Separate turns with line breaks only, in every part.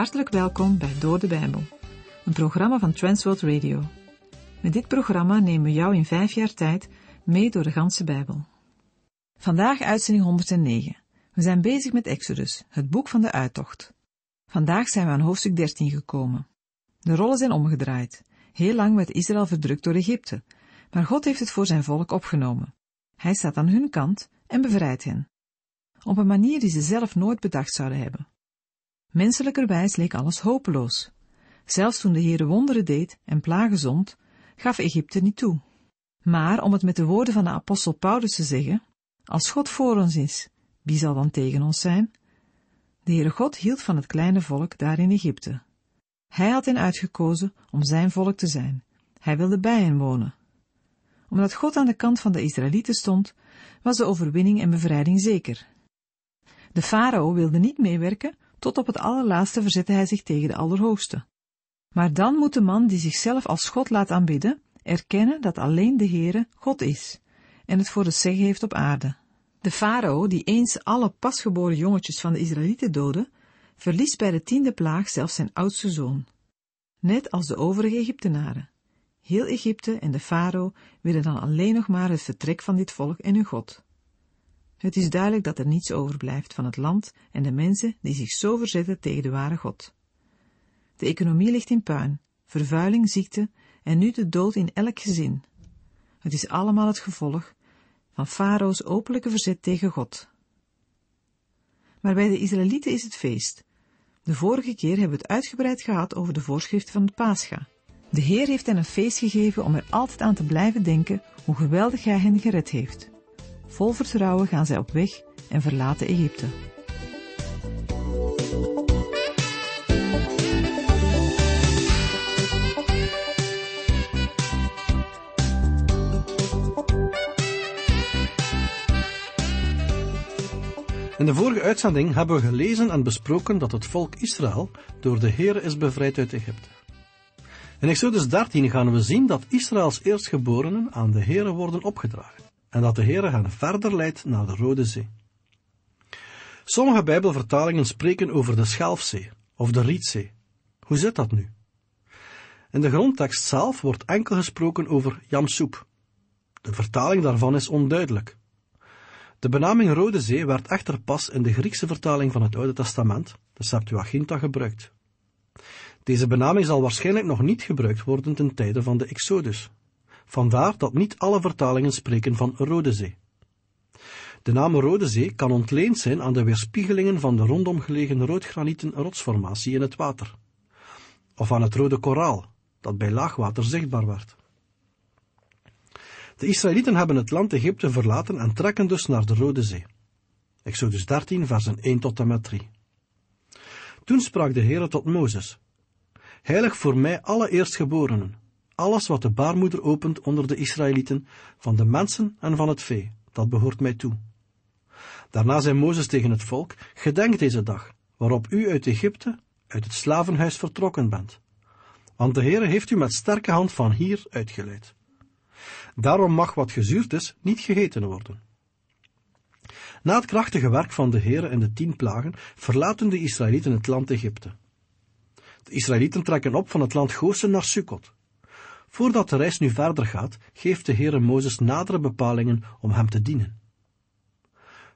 Hartelijk welkom bij Door de Bijbel, een programma van Transworld Radio. Met dit programma nemen we jou in vijf jaar tijd mee door de ganse Bijbel. Vandaag uitzending 109. We zijn bezig met Exodus, het boek van de uittocht. Vandaag zijn we aan hoofdstuk 13 gekomen. De rollen zijn omgedraaid. Heel lang werd Israël verdrukt door Egypte, maar God heeft het voor zijn volk opgenomen. Hij staat aan hun kant en bevrijdt hen. Op een manier die ze zelf nooit bedacht zouden hebben. Menselijkerwijs leek alles hopeloos. Zelfs toen de Heere wonderen deed en plagen zond, gaf Egypte niet toe. Maar om het met de woorden van de apostel Paulus te zeggen, als God voor ons is, wie zal dan tegen ons zijn? De Heere God hield van het kleine volk daar in Egypte. Hij had hen uitgekozen om zijn volk te zijn. Hij wilde bij hen wonen. Omdat God aan de kant van de Israëlieten stond, was de overwinning en bevrijding zeker. De farao wilde niet meewerken tot op het allerlaatste verzette hij zich tegen de Allerhoogste. Maar dan moet de man die zichzelf als God laat aanbidden, erkennen dat alleen de Heere God is en het voor het zeggen heeft op aarde. De farao, die eens alle pasgeboren jongetjes van de Israëlieten doodde, verliest bij de tiende plaag zelfs zijn oudste zoon. Net als de overige Egyptenaren. Heel Egypte en de farao willen dan alleen nog maar het vertrek van dit volk en hun God. Het is duidelijk dat er niets overblijft van het land en de mensen die zich zo verzetten tegen de ware God. De economie ligt in puin, vervuiling, ziekte en nu de dood in elk gezin. Het is allemaal het gevolg van Farao's openlijke verzet tegen God. Maar bij de Israëlieten is het feest. De vorige keer hebben we het uitgebreid gehad over de voorschriften van de Pascha. De Heer heeft hen een feest gegeven om er altijd aan te blijven denken hoe geweldig Hij hen gered heeft. Vol vertrouwen gaan zij op weg en verlaten Egypte.
In de vorige uitzending hebben we gelezen en besproken dat het volk Israël door de Heer is bevrijd uit Egypte. In Exodus 13 gaan we zien dat Israëls eerstgeborenen aan de Heer worden opgedragen en dat de Heere hen verder leidt naar de Rode Zee. Sommige Bijbelvertalingen spreken over de Schelfzee of de Rietzee. Hoe zit dat nu? In de grondtekst zelf wordt enkel gesproken over Jamsoep. De vertaling daarvan is onduidelijk. De benaming Rode Zee werd echter pas in de Griekse vertaling van het Oude Testament, de Septuaginta, gebruikt. Deze benaming zal waarschijnlijk nog niet gebruikt worden ten tijde van de Exodus, Vandaar dat niet alle vertalingen spreken van Rode Zee. De naam Rode Zee kan ontleend zijn aan de weerspiegelingen van de rondom gelegen roodgranieten rotsformatie in het water, of aan het rode koraal, dat bij laagwater zichtbaar werd. De Israëlieten hebben het land Egypte verlaten en trekken dus naar de Rode Zee. Exodus 13, versen 1 tot en met 3. Toen sprak de Heere tot Mozes, Heilig voor mij alle eerstgeborenen, alles wat de baarmoeder opent onder de Israëlieten, van de mensen en van het vee, dat behoort mij toe. Daarna zei Mozes tegen het volk, gedenk deze dag, waarop u uit Egypte, uit het slavenhuis vertrokken bent. Want de Heere heeft u met sterke hand van hier uitgeleid. Daarom mag wat gezuurd is niet gegeten worden. Na het krachtige werk van de Heere en de tien plagen verlaten de Israëlieten het land Egypte. De Israëlieten trekken op van het land Gosen naar Sukkot. Voordat de reis nu verder gaat, geeft de Heere Mozes nadere bepalingen om hem te dienen.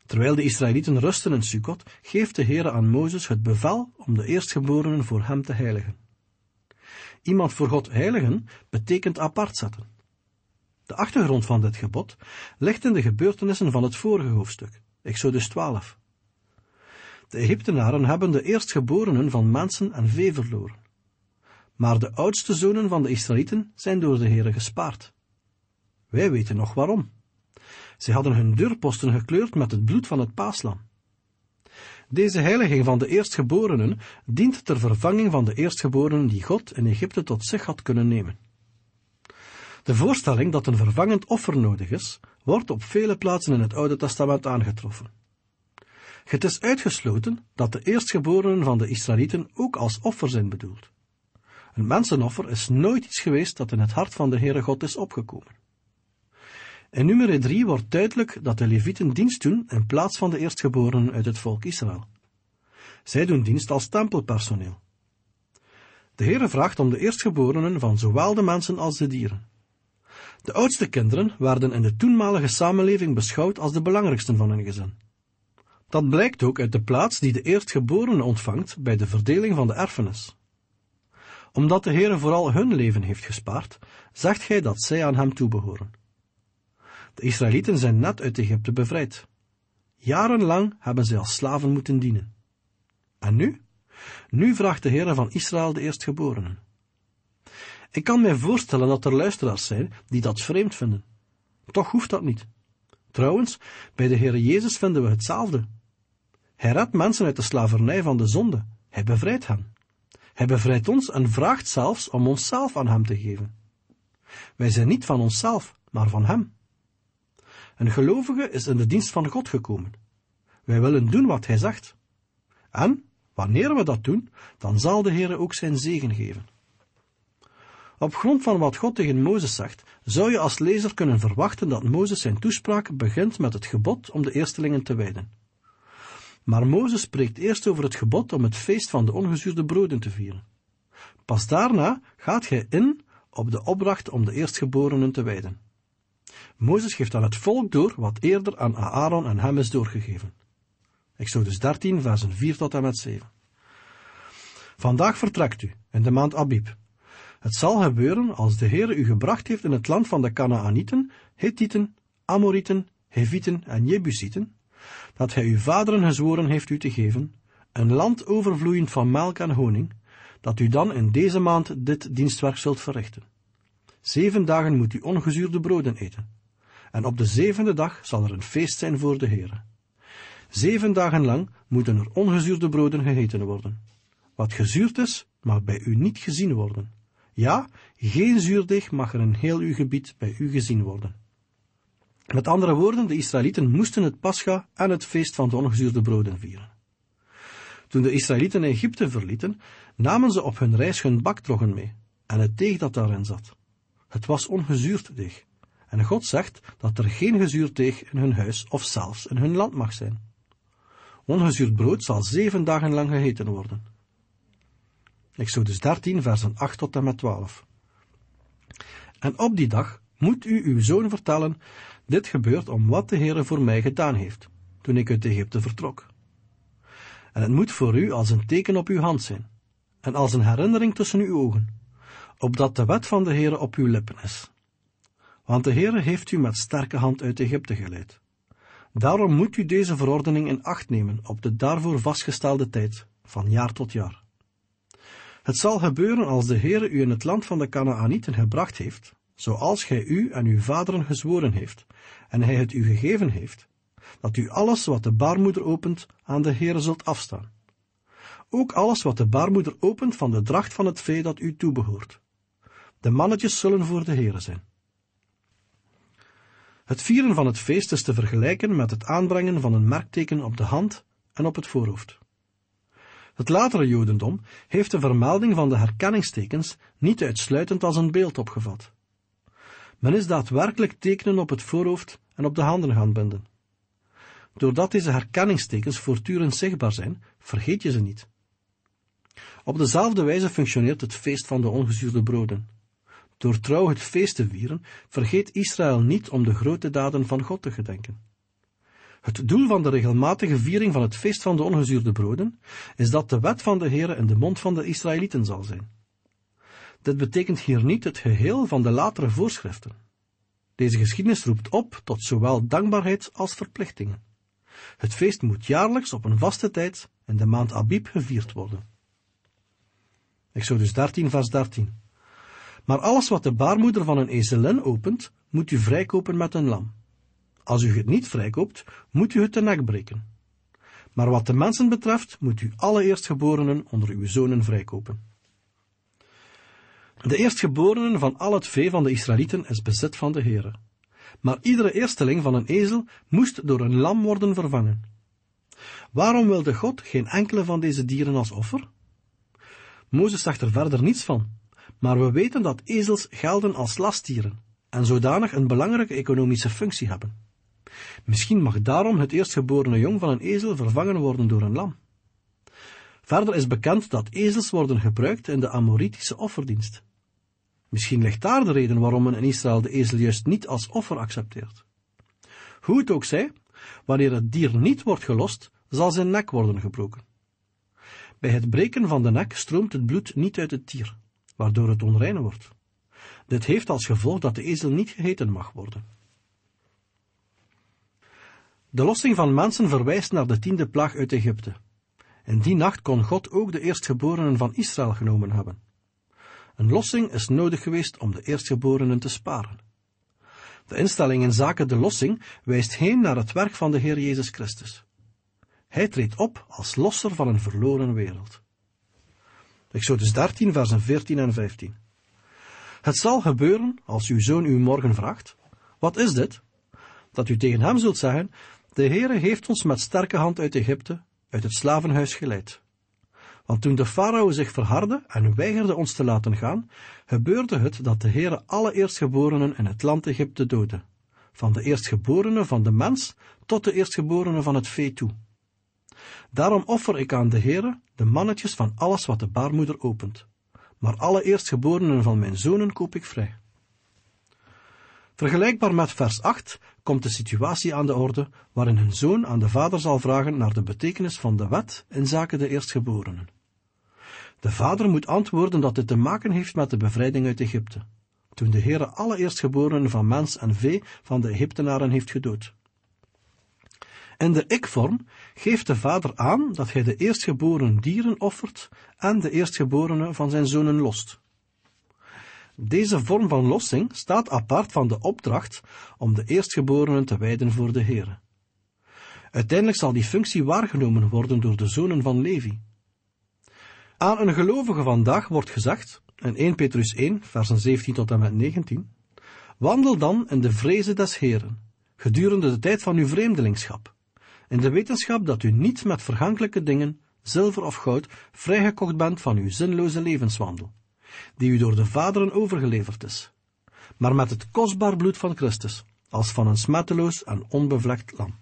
Terwijl de Israëlieten rusten in Sukkot, geeft de Heere aan Mozes het bevel om de eerstgeborenen voor hem te heiligen. Iemand voor God heiligen betekent apart zetten. De achtergrond van dit gebod ligt in de gebeurtenissen van het vorige hoofdstuk, Exodus 12. De Egyptenaren hebben de eerstgeborenen van mensen en vee verloren. Maar de oudste zonen van de Israëlieten zijn door de Heere gespaard. Wij weten nog waarom. Zij hadden hun deurposten gekleurd met het bloed van het paaslam. Deze heiliging van de eerstgeborenen dient ter vervanging van de eerstgeborenen die God in Egypte tot zich had kunnen nemen. De voorstelling dat een vervangend offer nodig is, wordt op vele plaatsen in het Oude Testament aangetroffen. Het is uitgesloten dat de eerstgeborenen van de Israëlieten ook als offer zijn bedoeld. Een mensenoffer is nooit iets geweest dat in het hart van de Heere God is opgekomen. In nummer 3 wordt duidelijk dat de Levieten dienst doen in plaats van de eerstgeborenen uit het volk Israël. Zij doen dienst als tempelpersoneel. De Heere vraagt om de eerstgeborenen van zowel de mensen als de dieren. De oudste kinderen werden in de toenmalige samenleving beschouwd als de belangrijksten van hun gezin. Dat blijkt ook uit de plaats die de eerstgeborene ontvangt bij de verdeling van de erfenis. Omdat de Heere vooral hun leven heeft gespaard, zegt hij dat zij aan hem toebehoren. De Israëlieten zijn net uit Egypte bevrijd. Jarenlang hebben zij als slaven moeten dienen. En nu? Nu vraagt de Heere van Israël de eerstgeborenen. Ik kan mij voorstellen dat er luisteraars zijn die dat vreemd vinden. Toch hoeft dat niet. Trouwens, bij de Heere Jezus vinden we hetzelfde. Hij redt mensen uit de slavernij van de zonde. Hij bevrijdt hen. Hij bevrijdt ons en vraagt zelfs om onszelf aan hem te geven. Wij zijn niet van onszelf, maar van hem. Een gelovige is in de dienst van God gekomen. Wij willen doen wat hij zegt. En, wanneer we dat doen, dan zal de Heere ook zijn zegen geven. Op grond van wat God tegen Mozes zegt, zou je als lezer kunnen verwachten dat Mozes zijn toespraak begint met het gebod om de eerstelingen te wijden. Maar Mozes spreekt eerst over het gebod om het feest van de ongezuurde broden te vieren. Pas daarna gaat hij in op de opdracht om de eerstgeborenen te wijden. Mozes geeft aan het volk door wat eerder aan Aaron en hem is doorgegeven. Exodus 13, versen 4 tot en met 7. Vandaag vertrekt u, in de maand Abib. Het zal gebeuren als de Heere u gebracht heeft in het land van de Canaanieten, Hethieten, Amorieten, Hevieten en Jebusieten, dat hij uw vaderen gezworen heeft u te geven, een land overvloeiend van melk en honing, dat u dan in deze maand dit dienstwerk zult verrichten. Zeven dagen moet u ongezuurde broden eten, en op de zevende dag zal er een feest zijn voor de Heere. Zeven dagen lang moeten er ongezuurde broden gegeten worden. Wat gezuurd is, mag bij u niet gezien worden. Ja, geen zuurdeeg mag er in heel uw gebied bij u gezien worden. Met andere woorden, de Israëlieten moesten het Pascha en het feest van de ongezuurde broden vieren. Toen de Israëlieten Egypte verlieten, namen ze op hun reis hun bakdrogen mee en het deeg dat daarin zat. Het was ongezuurd deeg. En God zegt dat er geen gezuurd deeg in hun huis of zelfs in hun land mag zijn. Ongezuurd brood zal zeven dagen lang gegeten worden. Exodus 13, versen 8 tot en met 12. En op die dag moet u uw zoon vertellen, dit gebeurt om wat de Heere voor mij gedaan heeft, toen ik uit Egypte vertrok. En het moet voor u als een teken op uw hand zijn, en als een herinnering tussen uw ogen, opdat de wet van de Heere op uw lippen is. Want de Heere heeft u met sterke hand uit Egypte geleid. Daarom moet u deze verordening in acht nemen op de daarvoor vastgestelde tijd, van jaar tot jaar. Het zal gebeuren als de Heere u in het land van de Canaanieten gebracht heeft, zoals gij u en uw vaderen gezworen heeft, en hij het u gegeven heeft, dat u alles wat de baarmoeder opent aan de Heere zult afstaan. Ook alles wat de baarmoeder opent van de dracht van het vee dat u toebehoort. De mannetjes zullen voor de Heere zijn. Het vieren van het feest is te vergelijken met het aanbrengen van een merkteken op de hand en op het voorhoofd. Het latere Jodendom heeft de vermelding van de herkenningstekens niet uitsluitend als een beeld opgevat. Men is daadwerkelijk tekenen op het voorhoofd en op de handen gaan binden. Doordat deze herkenningstekens voortdurend zichtbaar zijn, vergeet je ze niet. Op dezelfde wijze functioneert het feest van de ongezuurde broden. Door trouw het feest te vieren, vergeet Israël niet om de grote daden van God te gedenken. Het doel van de regelmatige viering van het feest van de ongezuurde broden is dat de wet van de Heere in de mond van de Israëlieten zal zijn. Dit betekent hier niet het geheel van de latere voorschriften. Deze geschiedenis roept op tot zowel dankbaarheid als verplichtingen. Het feest moet jaarlijks op een vaste tijd in de maand Abib gevierd worden. Exodus 13, vers 13. Maar alles wat de baarmoeder van een ezelin opent, moet u vrijkopen met een lam. Als u het niet vrijkoopt, moet u het de nek breken. Maar wat de mensen betreft, moet u alle eerstgeborenen onder uw zonen vrijkopen. De eerstgeborenen van al het vee van de Israëlieten is bezit van de Heere. Maar iedere eersteling van een ezel moest door een lam worden vervangen. Waarom wilde God geen enkele van deze dieren als offer? Mozes zegt er verder niets van, maar we weten dat ezels gelden als lastdieren en zodanig een belangrijke economische functie hebben. Misschien mag daarom het eerstgeborene jong van een ezel vervangen worden door een lam. Verder is bekend dat ezels worden gebruikt in de Amoritische offerdienst. Misschien ligt daar de reden waarom men in Israël de ezel juist niet als offer accepteert. Hoe het ook zij, wanneer het dier niet wordt gelost, zal zijn nek worden gebroken. Bij het breken van de nek stroomt het bloed niet uit het dier, waardoor het onrein wordt. Dit heeft als gevolg dat de ezel niet gegeten mag worden. De lossing van mensen verwijst naar de tiende plaag uit Egypte. In die nacht kon God ook de eerstgeborenen van Israël genomen hebben. Een lossing is nodig geweest om de eerstgeborenen te sparen. De instelling in zaken de lossing wijst heen naar het werk van de Heer Jezus Christus. Hij treedt op als losser van een verloren wereld. Exodus 13, versen 14 en 15. Het zal gebeuren, als uw zoon u morgen vraagt, wat is dit? Dat u tegen hem zult zeggen, de Heere heeft ons met sterke hand uit Egypte, uit het slavenhuis geleid. Want toen de farao zich verhardde en weigerde ons te laten gaan, gebeurde het dat de Heere alle eerstgeborenen in het land Egypte doodde, van de eerstgeborene van de mens tot de eerstgeborene van het vee toe. Daarom offer ik aan de Heere de mannetjes van alles wat de baarmoeder opent, maar alle eerstgeborenen van mijn zonen koop ik vrij. Vergelijkbaar met vers 8 komt de situatie aan de orde waarin een zoon aan de vader zal vragen naar de betekenis van de wet in zaken de eerstgeborenen. De vader moet antwoorden dat dit te maken heeft met de bevrijding uit Egypte, toen de Heere alle eerstgeborenen van mens en vee van de Egyptenaren heeft gedood. In de ik-vorm geeft de vader aan dat hij de eerstgeboren dieren offert en de eerstgeborene van zijn zonen lost. Deze vorm van lossing staat apart van de opdracht om de eerstgeborenen te wijden voor de Heere. Uiteindelijk zal die functie waargenomen worden door de zonen van Levi. Aan een gelovige vandaag wordt gezegd, in 1 Petrus 1, versen 17 tot en met 19, wandel dan in de vrezen des Heeren, gedurende de tijd van uw vreemdelingschap, in de wetenschap dat u niet met vergankelijke dingen, zilver of goud, vrijgekocht bent van uw zinloze levenswandel die u door de vaderen overgeleverd is, maar met het kostbaar bloed van Christus, als van een smetteloos en onbevlekt lam.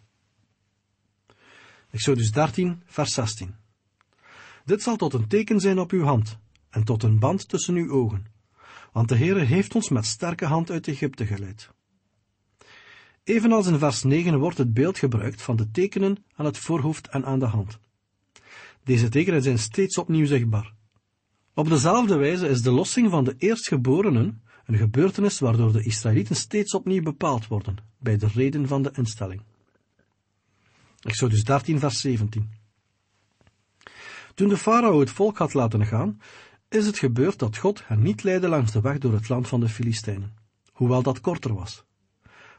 Exodus 13, vers 16. Dit zal tot een teken zijn op uw hand, en tot een band tussen uw ogen, want de Heere heeft ons met sterke hand uit Egypte geleid. Evenals in vers 9 wordt het beeld gebruikt van de tekenen aan het voorhoofd en aan de hand. Deze tekenen zijn steeds opnieuw zichtbaar, op dezelfde wijze is de lossing van de eerstgeborenen een gebeurtenis waardoor de Israëlieten steeds opnieuw bepaald worden, bij de reden van de instelling. Exodus 13, vers 17. Toen de farao het volk had laten gaan, is het gebeurd dat God hen niet leidde langs de weg door het land van de Filistijnen, hoewel dat korter was.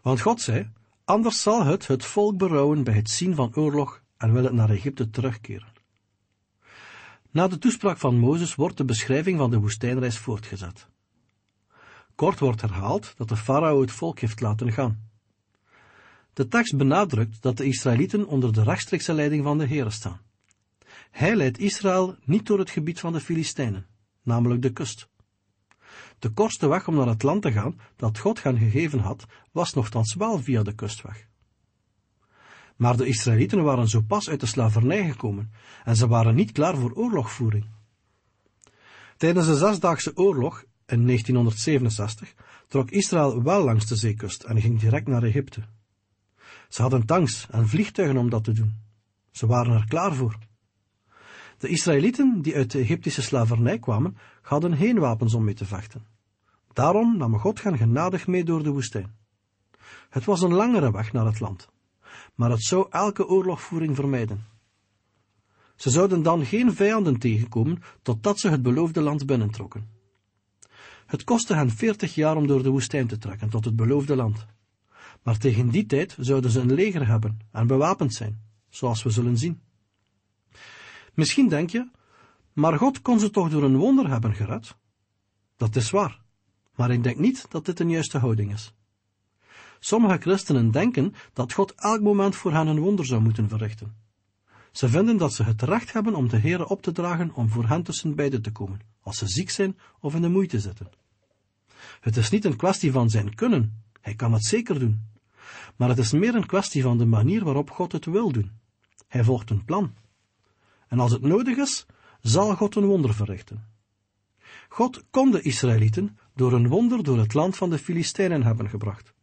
Want God zei, anders zal het het volk berouwen bij het zien van oorlog en wil het naar Egypte terugkeren. Na de toespraak van Mozes wordt de beschrijving van de woestijnreis voortgezet. Kort wordt herhaald dat de farao het volk heeft laten gaan. De tekst benadrukt dat de Israëlieten onder de rechtstreekse leiding van de Heer staan. Hij leidt Israël niet door het gebied van de Filistijnen, namelijk de kust. De kortste weg om naar het land te gaan dat God hen gegeven had, was nogthans wel via de kustweg. Maar de Israëlieten waren zo pas uit de slavernij gekomen en ze waren niet klaar voor oorlogvoering. Tijdens de Zesdaagse Oorlog in 1967 trok Israël wel langs de zeekust en ging direct naar Egypte. Ze hadden tanks en vliegtuigen om dat te doen. Ze waren er klaar voor. De Israëlieten die uit de Egyptische slavernij kwamen, hadden geen wapens om mee te vechten. Daarom nam God hen genadig mee door de woestijn. Het was een langere weg naar het land maar het zou elke oorlogvoering vermijden. Ze zouden dan geen vijanden tegenkomen totdat ze het beloofde land binnentrokken. Het kostte hen veertig jaar om door de woestijn te trekken tot het beloofde land. Maar tegen die tijd zouden ze een leger hebben en bewapend zijn, zoals we zullen zien. Misschien denk je, maar God kon ze toch door een wonder hebben gered? Dat is waar, maar ik denk niet dat dit een juiste houding is. Sommige christenen denken dat God elk moment voor hen een wonder zou moeten verrichten. Ze vinden dat ze het recht hebben om de Heere op te dragen om voor hen tussen beiden te komen, als ze ziek zijn of in de moeite zitten. Het is niet een kwestie van zijn kunnen, hij kan het zeker doen, maar het is meer een kwestie van de manier waarop God het wil doen. Hij volgt een plan. En als het nodig is, zal God een wonder verrichten. God kon de Israëlieten door een wonder door het land van de Filistijnen hebben gebracht.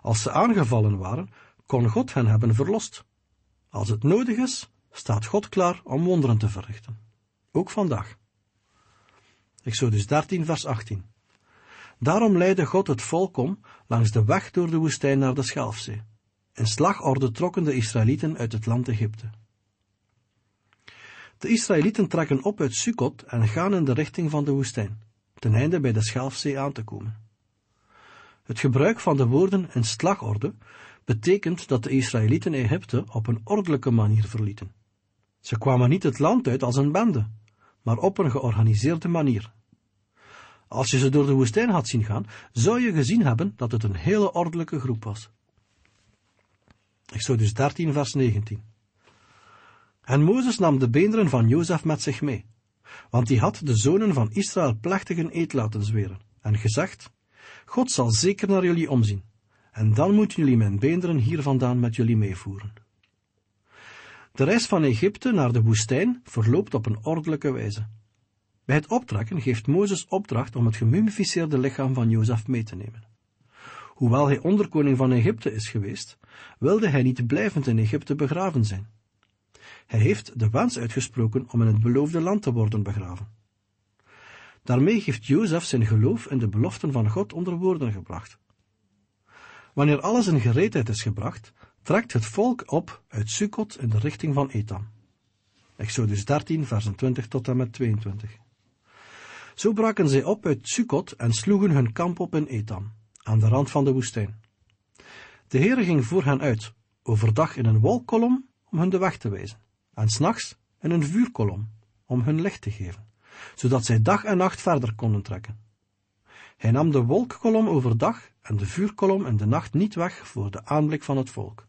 Als ze aangevallen waren, kon God hen hebben verlost. Als het nodig is, staat God klaar om wonderen te verrichten. Ook vandaag. Exodus 13, vers 18. Daarom leidde God het volk om langs de weg door de woestijn naar de Schelfzee. In slagorde trokken de Israëlieten uit het land Egypte. De Israëlieten trekken op uit Sukkot en gaan in de richting van de woestijn, ten einde bij de Schelfzee aan te komen. Het gebruik van de woorden in slagorde betekent dat de Israëlieten Egypte op een ordelijke manier verlieten. Ze kwamen niet het land uit als een bende, maar op een georganiseerde manier. Als je ze door de woestijn had zien gaan, zou je gezien hebben dat het een hele ordelijke groep was. Exodus 13, vers 19. En Mozes nam de beenderen van Jozef met zich mee, want die had de zonen van Israël plechtig een eed laten zweren, en gezegd, God zal zeker naar jullie omzien, en dan moeten jullie mijn beenderen hier vandaan met jullie meevoeren. De reis van Egypte naar de woestijn verloopt op een ordelijke wijze. Bij het optrekken geeft Mozes opdracht om het gemummificeerde lichaam van Jozef mee te nemen. Hoewel hij onderkoning van Egypte is geweest, wilde hij niet blijvend in Egypte begraven zijn. Hij heeft de wens uitgesproken om in het beloofde land te worden begraven. Daarmee heeft Jozef zijn geloof in de beloften van God onder woorden gebracht. Wanneer alles in gereedheid is gebracht, trekt het volk op uit Sukkot in de richting van Etam. Exodus 13, versen 20 tot en met 22. Zo braken zij op uit Sukkot en sloegen hun kamp op in Etam, aan de rand van de woestijn. De Heere ging voor hen uit, overdag in een wolkkolom om hun de weg te wijzen, en s'nachts in een vuurkolom om hun licht te geven, zodat zij dag en nacht verder konden trekken. Hij nam de wolkkolom overdag en de vuurkolom in de nacht niet weg voor de aanblik van het volk.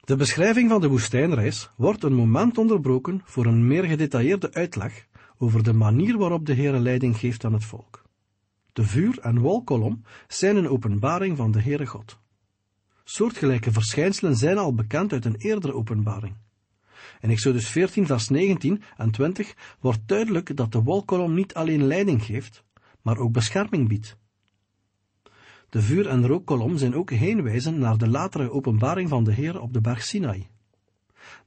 De beschrijving van de woestijnreis wordt een moment onderbroken voor een meer gedetailleerde uitleg over de manier waarop de Heere leiding geeft aan het volk. De vuur- en wolkolom zijn een openbaring van de Heere God. Soortgelijke verschijnselen zijn al bekend uit een eerdere openbaring. In Exodus 14 vers 19 en 20 wordt duidelijk dat de wolkolom niet alleen leiding geeft, maar ook bescherming biedt. De vuur- en rookkolom zijn ook heenwijzen naar de latere openbaring van de Heer op de berg Sinai.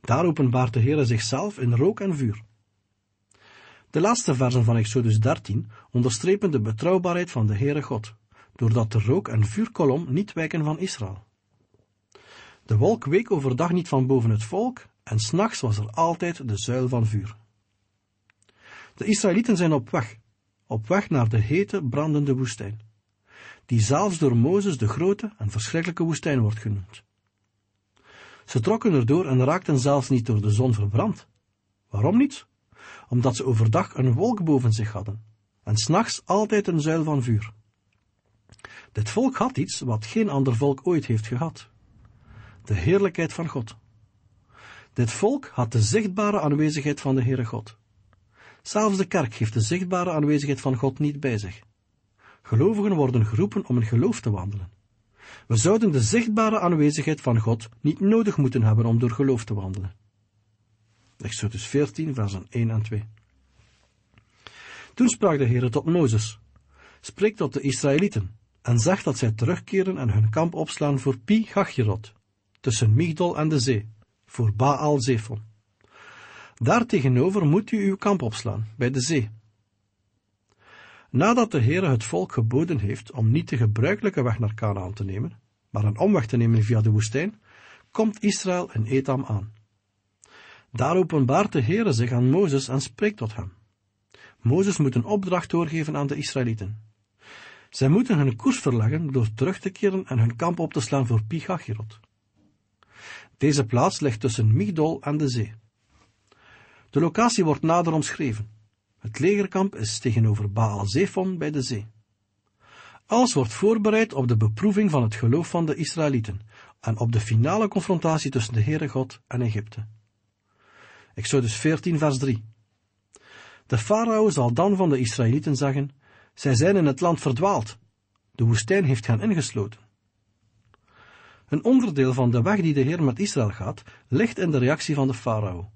Daar openbaart de Heer zichzelf in rook en vuur. De laatste versen van Exodus 13 onderstrepen de betrouwbaarheid van de Heere God, doordat de rook- en vuurkolom niet wijken van Israël. De wolk week overdag niet van boven het volk, en s'nachts was er altijd de zuil van vuur. De Israëlieten zijn op weg, op weg naar de hete, brandende woestijn, die zelfs door Mozes de grote en verschrikkelijke woestijn wordt genoemd. Ze trokken erdoor en raakten zelfs niet door de zon verbrand. Waarom niet? Omdat ze overdag een wolk boven zich hadden, en s'nachts altijd een zuil van vuur. Dit volk had iets wat geen ander volk ooit heeft gehad. De heerlijkheid van God. Dit volk had de zichtbare aanwezigheid van de Heere God. Zelfs de kerk heeft de zichtbare aanwezigheid van God niet bij zich. Gelovigen worden geroepen om in geloof te wandelen. We zouden de zichtbare aanwezigheid van God niet nodig moeten hebben om door geloof te wandelen. Exodus 14, versen 1 en 2. Toen sprak de Heere tot Mozes, spreek tot de Israëlieten, en zeg dat zij terugkeren en hun kamp opslaan voor Pi Gachjerot, tussen Migdol en de zee, voor Baal Zephon. Daartegenover moet u uw kamp opslaan, bij de zee. Nadat de Heere het volk geboden heeft om niet de gebruikelijke weg naar Canaan te nemen, maar een omweg te nemen via de woestijn, komt Israël in Etam aan. Daar openbaart de Heere zich aan Mozes en spreekt tot hem. Mozes moet een opdracht doorgeven aan de Israëlieten. Zij moeten hun koers verleggen door terug te keren en hun kamp op te slaan voor Pigachirot. Deze plaats ligt tussen Migdol en de zee. De locatie wordt nader omschreven. Het legerkamp is tegenover Baal Zephon bij de zee. Alles wordt voorbereid op de beproeving van het geloof van de Israëlieten, en op de finale confrontatie tussen de Heere God en Egypte. Exodus 14 vers 3 De farao zal dan van de Israëlieten zeggen, zij zijn in het land verdwaald, de woestijn heeft hen ingesloten. Een onderdeel van de weg die de Heer met Israël gaat, ligt in de reactie van de farao.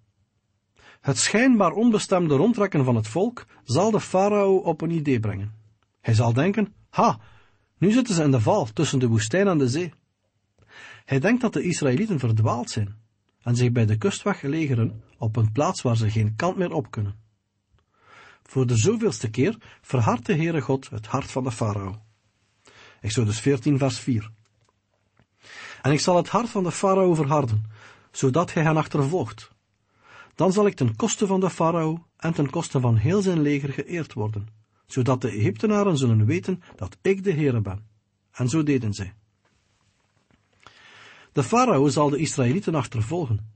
Het schijnbaar onbestemde rondtrekken van het volk zal de farao op een idee brengen. Hij zal denken, ha, nu zitten ze in de val tussen de woestijn en de zee. Hij denkt dat de Israëlieten verdwaald zijn en zich bij de kustweg legeren op een plaats waar ze geen kant meer op kunnen. Voor de zoveelste keer verhardt de Heere God het hart van de farao. Exodus 14 vers 4 En ik zal het hart van de farao verharden, zodat hij hen achtervolgt. Dan zal ik ten koste van de farao en ten koste van heel zijn leger geëerd worden, zodat de Egyptenaren zullen weten dat ik de Heere ben. En zo deden zij. De farao zal de Israëlieten achtervolgen.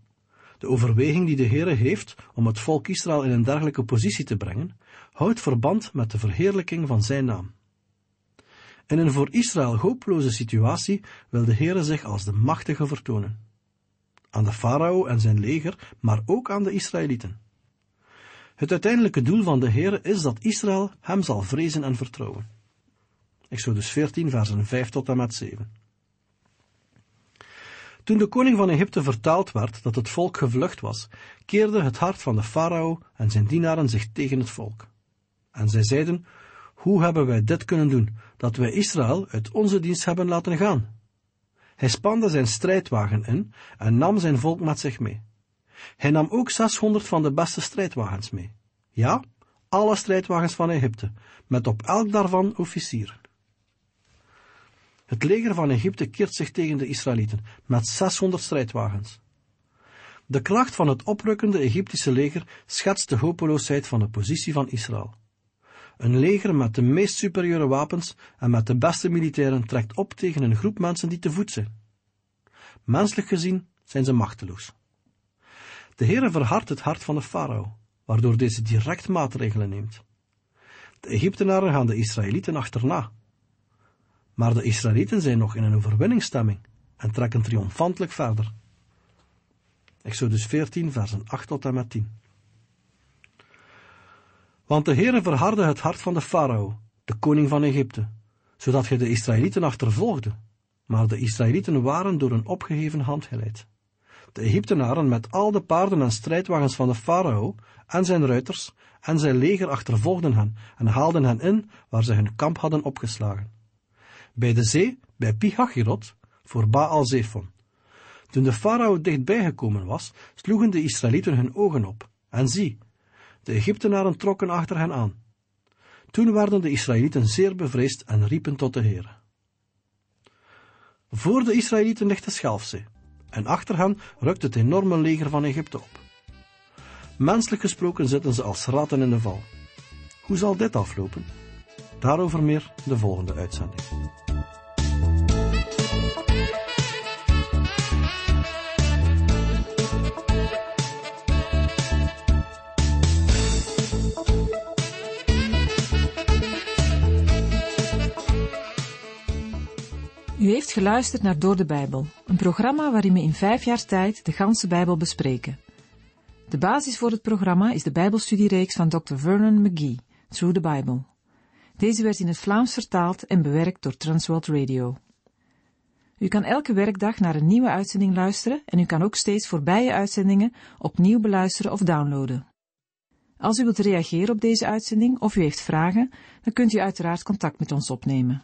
De overweging die de Heere heeft om het volk Israël in een dergelijke positie te brengen, houdt verband met de verheerlijking van zijn naam. In een voor Israël hopeloze situatie wil de Heere zich als de machtige vertonen. Aan de farao en zijn leger, maar ook aan de Israëlieten. Het uiteindelijke doel van de Heere is dat Israël hem zal vrezen en vertrouwen. Exodus 14, versen 5 tot en met 7. Toen de koning van Egypte vertaald werd dat het volk gevlucht was, keerde het hart van de farao en zijn dienaren zich tegen het volk. En zij zeiden, hoe hebben wij dit kunnen doen, dat wij Israël uit onze dienst hebben laten gaan? Hij spande zijn strijdwagen in en nam zijn volk met zich mee. Hij nam ook 600 van de beste strijdwagens mee. Ja, alle strijdwagens van Egypte, met op elk daarvan officieren. Het leger van Egypte keert zich tegen de Israëlieten met 600 strijdwagens. De kracht van het oprukkende Egyptische leger schetst de hopeloosheid van de positie van Israël. Een leger met de meest superieure wapens en met de beste militairen trekt op tegen een groep mensen die te voet zijn. Menselijk gezien zijn ze machteloos. De Heere verhardt het hart van de farao, waardoor deze direct maatregelen neemt. De Egyptenaren gaan de Israëlieten achterna. Maar de Israëlieten zijn nog in een overwinningsstemming en trekken triomfantelijk verder. Exodus 14, versen 8 tot en met 10. Want de Heere verhardde het hart van de farao, de koning van Egypte, zodat hij de Israëlieten achtervolgde. Maar de Israëlieten waren door een opgeheven hand geleid. De Egyptenaren met al de paarden en strijdwagens van de farao en zijn ruiters en zijn leger achtervolgden hen en haalden hen in waar ze hun kamp hadden opgeslagen. Bij de zee, bij Pihachirot, voor Baal Zephon. Toen de farao dichtbij gekomen was, sloegen de Israëlieten hun ogen op, en zie, de Egyptenaren trokken achter hen aan. Toen werden de Israëlieten zeer bevreesd en riepen tot de Heer. Voor de Israëlieten ligt de Schelfzee, en achter hen rukt het enorme leger van Egypte op. Menselijk gesproken zitten ze als ratten in de val. Hoe zal dit aflopen? Daarover meer de volgende uitzending.
Geluisterd naar Door de Bijbel, een programma waarin we in vijf jaar tijd de ganse Bijbel bespreken. De basis voor het programma is de Bijbelstudiereeks van Dr. Vernon McGee, Through the Bible. Deze werd in het Vlaams vertaald en bewerkt door Transworld Radio. U kan elke werkdag naar een nieuwe uitzending luisteren en u kan ook steeds voorbije uitzendingen opnieuw beluisteren of downloaden. Als u wilt reageren op deze uitzending of u heeft vragen, dan kunt u uiteraard contact met ons opnemen.